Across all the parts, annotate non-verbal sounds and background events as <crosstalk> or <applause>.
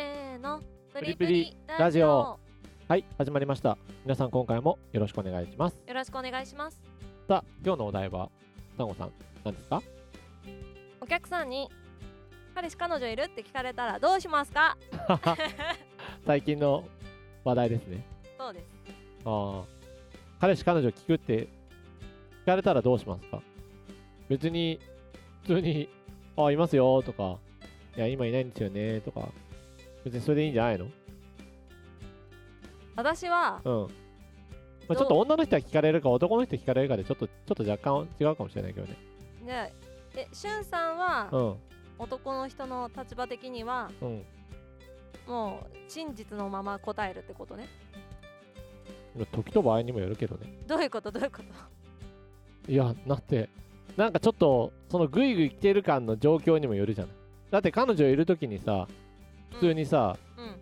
せーの。プリプリラジオ。はい始まりました。皆さん今回もよろしくお願いします。よろしくお願いします。さあ今日のお題はサンゴさん何ですか？お客さんに彼氏彼女いるって聞かれたらどうしますか？<laughs> 最近の話題ですね。そうです。ああ彼氏彼女聞くって聞かれたらどうしますか？別に普通にあいますよとかいや今いないんですよねとか別にそれでいいんじゃないの？私はうん。まあ、ちょっと女の人は聞かれるか男の人聞かれるかでちょっとちょっと若干違うかもしれないけどね。じゃあえしゅんさんはうん。男の人の立場的にはうん。もう真実のまま答えるってことね？時と場合にもよるけどね。どういうこと？どういうこと？いや、だって、なんかちょっと、そのグイグイ来てる感の状況にもよるじゃない。だって彼女いる時にさ、普通にさ、うんうん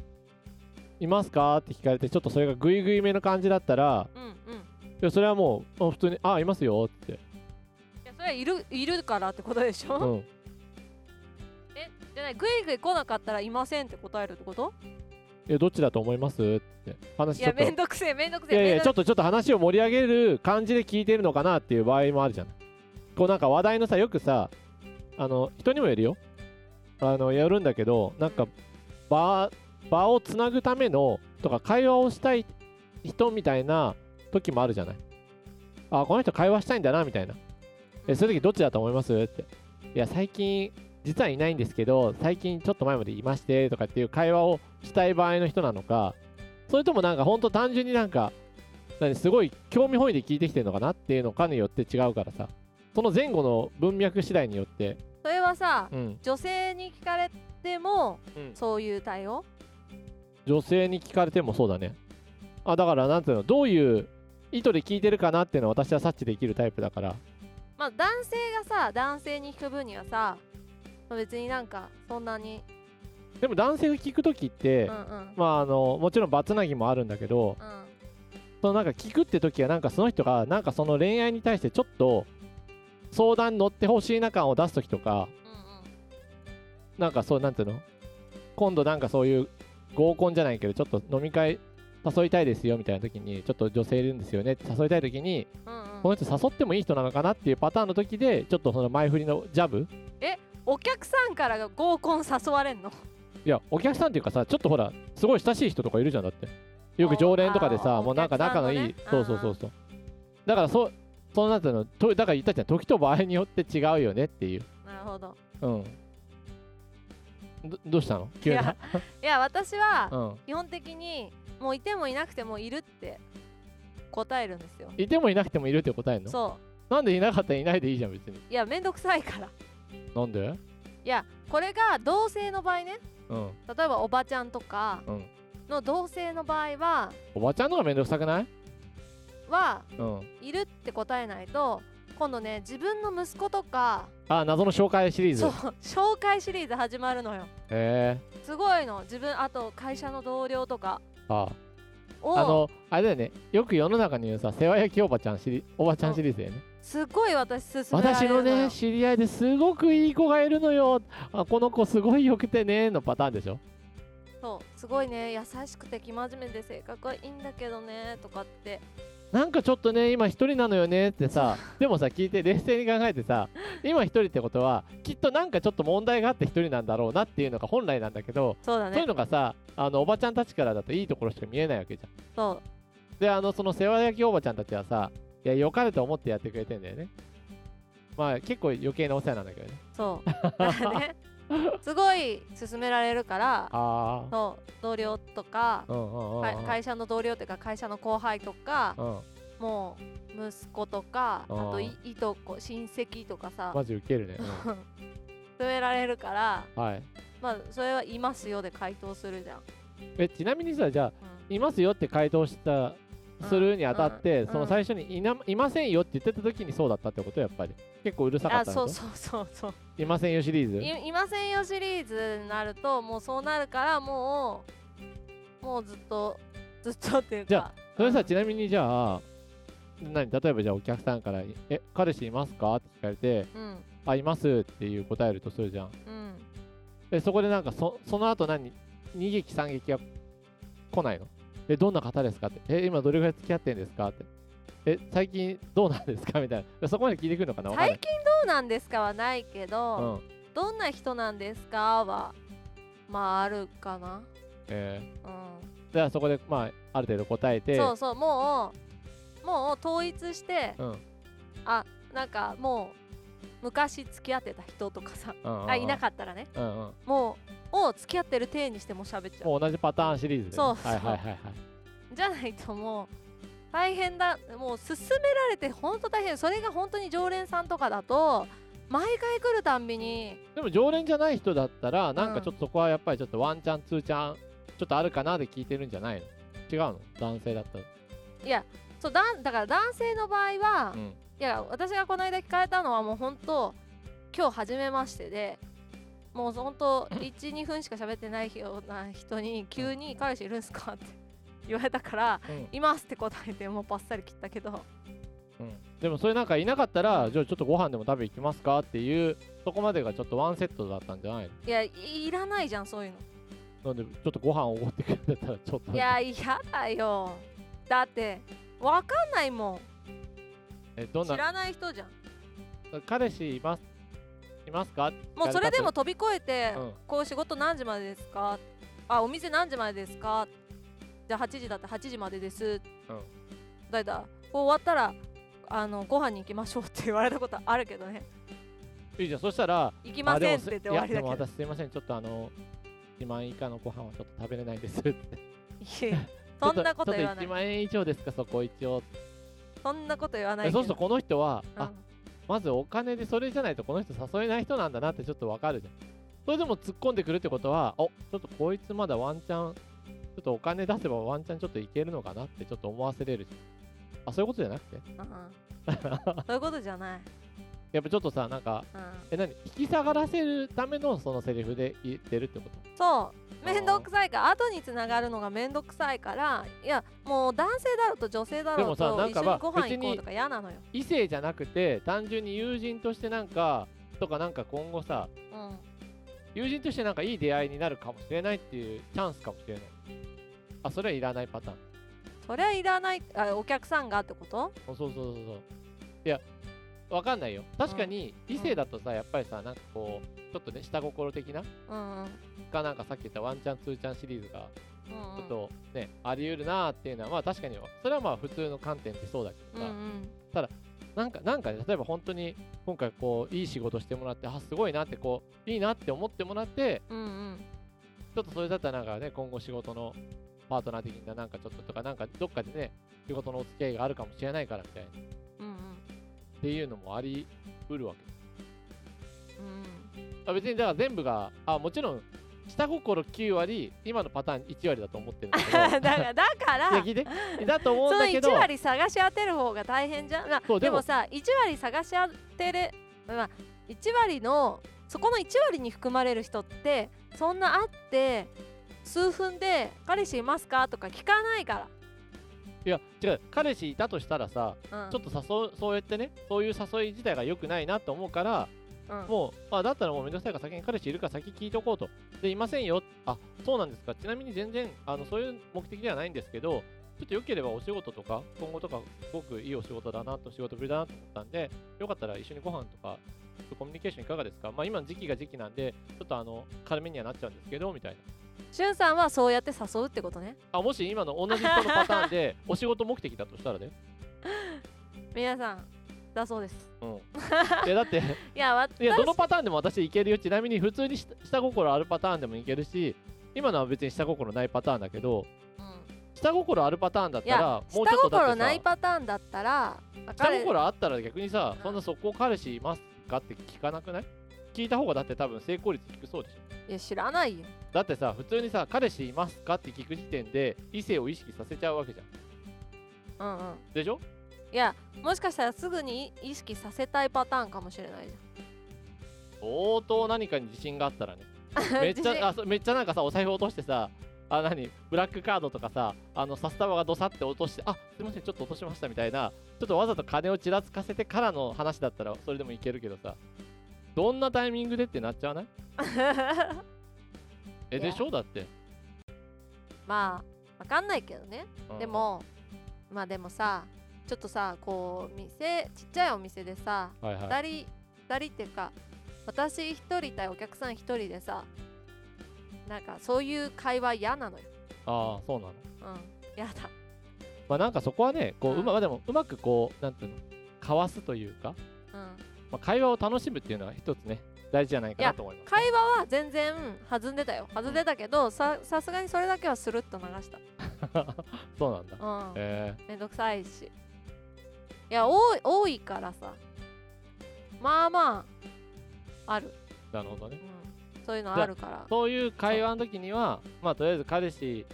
いますか？って聞かれて、ちょっとそれがグイグイめの感じだったら、うんうんいや、それはもう、あ普通に、あ、いますよって。いやそれはいるいるからってことでしょ、うん。えじゃないグイグイ来なかったらいませんって答えるってこといや、どっちだと思います？って。話いやちょっと。めんどくせえ <laughs> めんどくせいやいや、ちょっとちょっと話を盛り上げる感じで聞いてるのかなっていう場合もあるじゃん。こうなんか話題のさ、よくさ、あの、人にもよるよ。あの、やるんだけど、なんか、場、場をつなぐための、とか会話をしたい人みたいな時もあるじゃない。あ、この人会話したいんだな、みたいな。え、そういう時どっちだと思いますって。いや、最近、実はいないんですけど、最近ちょっと前までいまして、とかっていう会話をしたい場合の人なのか、それともなんかほんと単純になんか、何すごい興味本位で聞いてきてるのかなっていうのかによって違うからさ、その前後の文脈次第によって、それはさ、うん、女性に聞かれてもうん。そういう対応？女性に聞かれてもそうだね。あ、だからなんていうの、どういう意図で聞いてるかなっていうのは私は察知できるタイプだから、まあ男性がさ男性に聞く分にはさまあ別になんかそんなに。でも男性が聞くときって、うんうん。まああの、もちろんバツナギもあるんだけど、うん。そのなんか聞くって時はなんかその人がなんかその恋愛に対してちょっと相談に乗ってほしいな感を出す時とかうんなんかそうなんていうの？今度なんかそういう合コンじゃないけどちょっと飲み会誘いたいですよみたいな時にちょっと女性いるんですよねって誘いたい時にうんうん。うんこの人誘ってもいい人なのかなっていうパターンの時でちょっとその前振りのジャブ。お客さんからが合コン誘われんの？いやお客さんっていうかさちょっとほらすごい親しい人とかいるじゃんだって。よく常連とかでさもうなんか仲のいい、そうそうそうそう。だからそうそうなってのとだから言ったじゃん。時と場合によって違うよねっていう。なるほど。うん。どどうしたの？急な？いやいや私はうん。基本的にもういてもいなくてもいるって答えるんですよ。いてもいなくてもいるって答えるの？そなんでいなかったらいないでいいじゃん別に。ういやめんどくさいから。なんで？いやこれが同性の場合ね。うん。例えばおばちゃんとかうん。の同性の場合はおばちゃんの方がめんどくさくない？はうんいるって答えないと今度ね自分の息子とかあ謎の紹介シリーズ。そうへ紹介シリーズ始まるのよ。え。すごいの。自分あと会社の同僚とか。あをあのあれだよね。よく世の中に言うさ世話焼きおばちゃんシリおばちゃんシリーズだよね。すごい私勧めら私のれるのよ。ね知り合いですごくいい子がいるのよ。あこの子すごいよくてねのパターンでしょ。そうすごいね。優しくて生真面目で性格はいいんだけどねとかってなんかちょっとね今一人なのよねってさ <laughs> でもさ聞いて冷静に考えてさ今一人ってことはきっとなんかちょっと問題があって一人なんだろうなっていうのが本来なんだけど、そうだね。そういうのがさあのおばちゃんたちからだといいところしか見えないわけじゃん。そう。であのその世話焼きおばちゃんたちはさいや良かれと思ってやってくれてんだよね。まあ結構余計なお世話なんだけどね。そう。ね <laughs> <laughs> すごい勧められるからああそう同僚とか会社の同僚というか会社の後輩とかうん。もう息子とかあといいとこ親戚とかさマジウケるね、<laughs> 勧められるからうんはい。まあそれはいますよで回答するじゃん、えちなみにさじゃあうん。いますよって回答したするにあたって、うん。その最初にいないませんよって言ってた時にそうだったってことやっぱり。結構うるさかあったのそうそうそうそういませんよシリーズ？いいませんよシリーズになるともうそうなるからもうもうずっとずっとっていうか。じゃあそれさうんちなみにじゃあ何？例えばじゃあお客さんから「え彼氏いますか?」って聞かれてうん「あいます」っていう答えるとするじゃん。うん。えそこでなんかそその後何？2撃3撃は来ないの？えどんな方ですかって？え今どれぐらい付き合ってんですか？って。え最近どうなんですか？みたいな。そこまで聞いてくるのかな？最近どうなんですかはないけど、うん。どんな人なんですかはまああるかな。えうん。ー、じゃあそこでまあある程度答えて。そうそうもうもう統一してうん。あなんかもう昔付き合ってた人とかさうんうんうん。あいなかったらね。うんうん。もうを付き合ってる体にしても喋っちゃう。もう同じパターンシリーズでね、そうそう。はいはいはいはい。じゃないともう大変だ。もう勧められて本当大変。それが本当に常連さんとかだと毎回来るたんびにでも常連じゃない人だったらなん。うんかちょっとそこはやっぱりちょっとワンチャンツーチャンちょっとあるかなで聞いてるんじゃないの？違うの？男性だったら。いやそうだんだから男性の場合は、いうん。や私がこの間聞かれたのはもう本当今日初めましてでもう本当12分しか喋ってないような人に急に「彼氏いるんすか?」って言われたからうん「います」って答えてもうバッサリ切ったけど。うん。でもそれなんかいなかったらじゃあちょっとご飯でも食べ行きますかっていうそこまでがちょっとワンセットだったんじゃないの？いやいいらないじゃんそういうの。なんでちょっとご飯をおごってくれたらちょっと。いや嫌だよ。だってわかんないもん。えどんな？知らない人じゃん。彼氏います？いますか？もうそれでも飛び越えて、うん。こう仕事何時までですか？あお店何時までですか？じゃあ8時だったら8時までです、うん。だいだこう終わったらあのご飯に行きましょうって言われたことあるけどね。いいじゃん。そしたら行きませんって言って終わりいやでもだけど私すいません。ちょっとあの1万円以下のご飯はちょっと食べれないんですって。そんなこと言わなちょっと1い万円以上ですかそこ一応。そんなこと言わないそうするとこの人は、うん。あまずお金でそれじゃないとこの人誘えない人なんだなってちょっとわかるじゃん。それでも突っ込んでくるってことはおちょっとこいつまだワンチャンちょっとお金出せばワンチャンちょっといけるのかなってちょっと思わせれるじゃん。あそういうことじゃなくて？うんそういうことじゃない、やっぱちょっとさなんかうん、え何？引き下がらせるためのそのセリフで言ってるってこと？そう。面倒くさいから後につながるのが面倒くさいからいやもう男性だろうと女性だろうと一緒にご飯行こうとか嫌なのよ、異性じゃなくて単純に友人としてなんかとかなんか今後さうん、友人としてなんかいい出会いになるかもしれないっていうチャンスかもしれないあそれはいらないパターン。そりゃいらないあお客さんがってこと？そうそうそうそう。いやわかんないよ。確かに異性だとさやっぱりさなんかこうちょっとね下心的な？うんうん。かなんかさっき言ったワンチャンツーチャンシリーズがうんちょっとね、あり得るなーっていうのはまあ確かにそれはまあ普通の観点ってそうだけうんうどさ、んなんかなんかね例えば本当に今回こういい仕事してもらってあすごいなってこういいなって思ってもらってうんうん。ちょっとそれだったらなんかね今後仕事のパートナー的ななんかちょっととかなんかどっかでね仕事のお付き合いがあるかもしれないからみたいな。っうんうんていうのもありうるわけうんあ別にだから全部があもちろん下心9割今のパターン1割だと思ってるんだけど。<laughs> だからだからだと思うその1んだけど。割探し当てる方が大変じゃん、まあでもでもさ1割探し当てる、まあ、1割のそこの1割に含まれる人ってそんな会って数分で「彼氏いますか?」とか聞かないかいや違う彼氏いたとしたらさら、うん、ちょっと誘うそうやってねそういう誘い自体が良くないなと思うからうん。もうあだったらもうめんどくさいから先に彼氏いるから先聞いとこうと。でいませんよ。あそうなんですか。ちなみに全然あのそういう目的ではないんですけどちょっと良ければお仕事とか今後とかすごくいいお仕事だなと仕事ぶりだなと思ったんでよかったら一緒にご飯とかコミュニケーションいかがですか？まあ今の時期が時期なんでちょっとあの軽めにはなっちゃうんですけどみたいなしゅんさんはそうやって誘うってことね。あもし今の同じ人のパターンで <laughs> お仕事目的だとしたらね。皆さんだそうです。うん。<laughs> いやだっていや私いやどのパターンでも私いけるよ。ちなみに普通に下下心あるパターンでもいけるし今のは別に下心ないパターンだけどうん。下心あるパターンだったらもうちょっ下とだって心ないさパターンだったら下彼心あったら逆にさうんそんなそこ彼氏いますかって聞かなくない？聞いた方がだって多分成功率低そうでしょいや知らないよ。だってさ普通にさ彼氏いますかって聞く時点で異性を意識させちゃうわけじゃん。うんうん。でしょ？いやもしかしたらすぐに意識させたいパターンかもしれないじ相当何かに自信があったらね。ゃ <laughs> んめっちゃあそめっちゃなんかさお財布落としてさあ何？ブラックカードとかさあの札束がどさって落としてあすいませんちょっと落としましたみたいなちょっとわざと金をちらつかせてからの話だったらそれでもいけるけどさどんなタイミングでってなっちゃわない？<laughs> えでしょ？だって。まあわかんないけどね。うん。でもまあでもさちょっとさこう店ちっちゃいお店でさはいはい。2人2人っていうか私1人対お客さん1人でさなんかそういう会話嫌なのよ。ああそうなの。うん。嫌だ。まあなんかそこはねこう、ううんままあでもうまくこうなんていうの？かわすというか、うんまあ、会話を楽しむっていうのは一つね大事じゃないかなと思います、会話は全然弾んでたよ。弾んでたけどささすがにそれだけはスルッと流した。<laughs> そうなんだ。うん。えめんどくさいし。いや多い多いからさ。まあまあある、ー、なるほどね。うん、そういうのあるから。そういう会話の時にはまあとりあえず彼氏い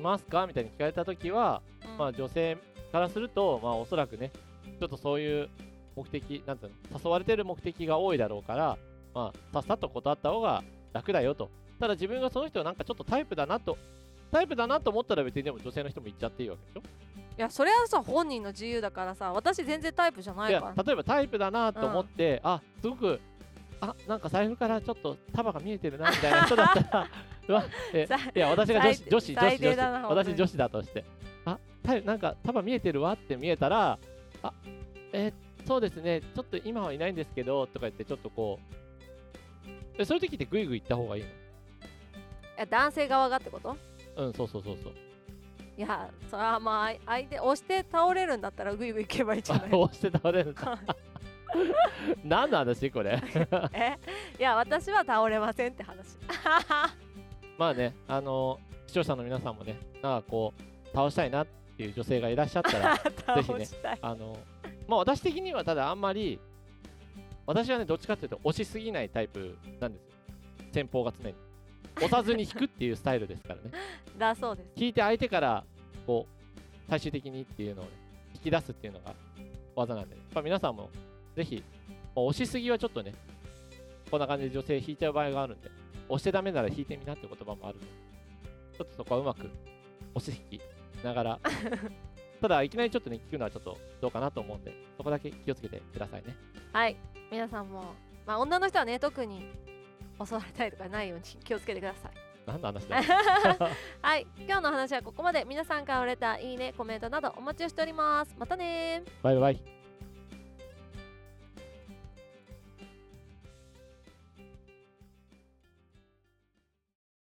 ますかみたいに聞かれた時は、うん。まあ女性からするとまあおそらくねちょっとそういう目的なんていうの？誘われてる目的が多いだろうからまあさっさと断った方が楽だよと。ただ自分がその人なんかちょっとタイプだなとタイプだなと思ったら別にでも女性の人も言っちゃっていいわけでしょ？いやそれはさ本人の自由だからさ私全然タイプじゃないいから。や例えばタイプだなと思って、あすごくあなんか財布からちょっと束が見えてるなみたいな人だったら <laughs> うわえさいや私が女子最女子女子私女子だとして。あタイなんか束見えてるわって見えたらあえーそうですね。ちょっと今はいないんですけどとか言ってちょっとこう。えそういう時ってグイグイ行った方がいいいや男性側がってこと？のうんそうそうそうそう。いやそれはまあ相相手押して倒れるんだったらグイグイ行けばいいじゃない。押して倒れるんだ。<laughs> 何の話これ？<laughs> え？いや私は倒れませんって話。<laughs> まあねあの視聴者の皆さんもねなんかこう倒したいなっていう女性がいらっしゃったら倒ぜひねあのまあ私的にはただあんまり私はねどっちかっていうと押しすぎないタイプなんですよ。先方が常に。押さずに引くっていうスタイルですからね。<laughs> だそうです。引いて相手からこう最終的にっていうのをね引き出すっていうのが技なんで、ね、やっぱ皆さんもぜひまあ押しすぎはちょっとねこんな感じで女性引いちゃう場合があるんで押してダメなら引いてみなって言葉もあるんでちょっとそこはうまく押し引きながら <laughs> ただいきなりちょっとね聞くのはちょっとどうかなと思うんでそこだけ気をつけてくださいね。はい。皆さんもまあ女の人はね特に襲われたりとかないように気をつけてください。何の話だよ。<laughs> はい。今日の話はここまで。皆さんからのレターいいねコメントなどお待ちしております。またねー。バイバイ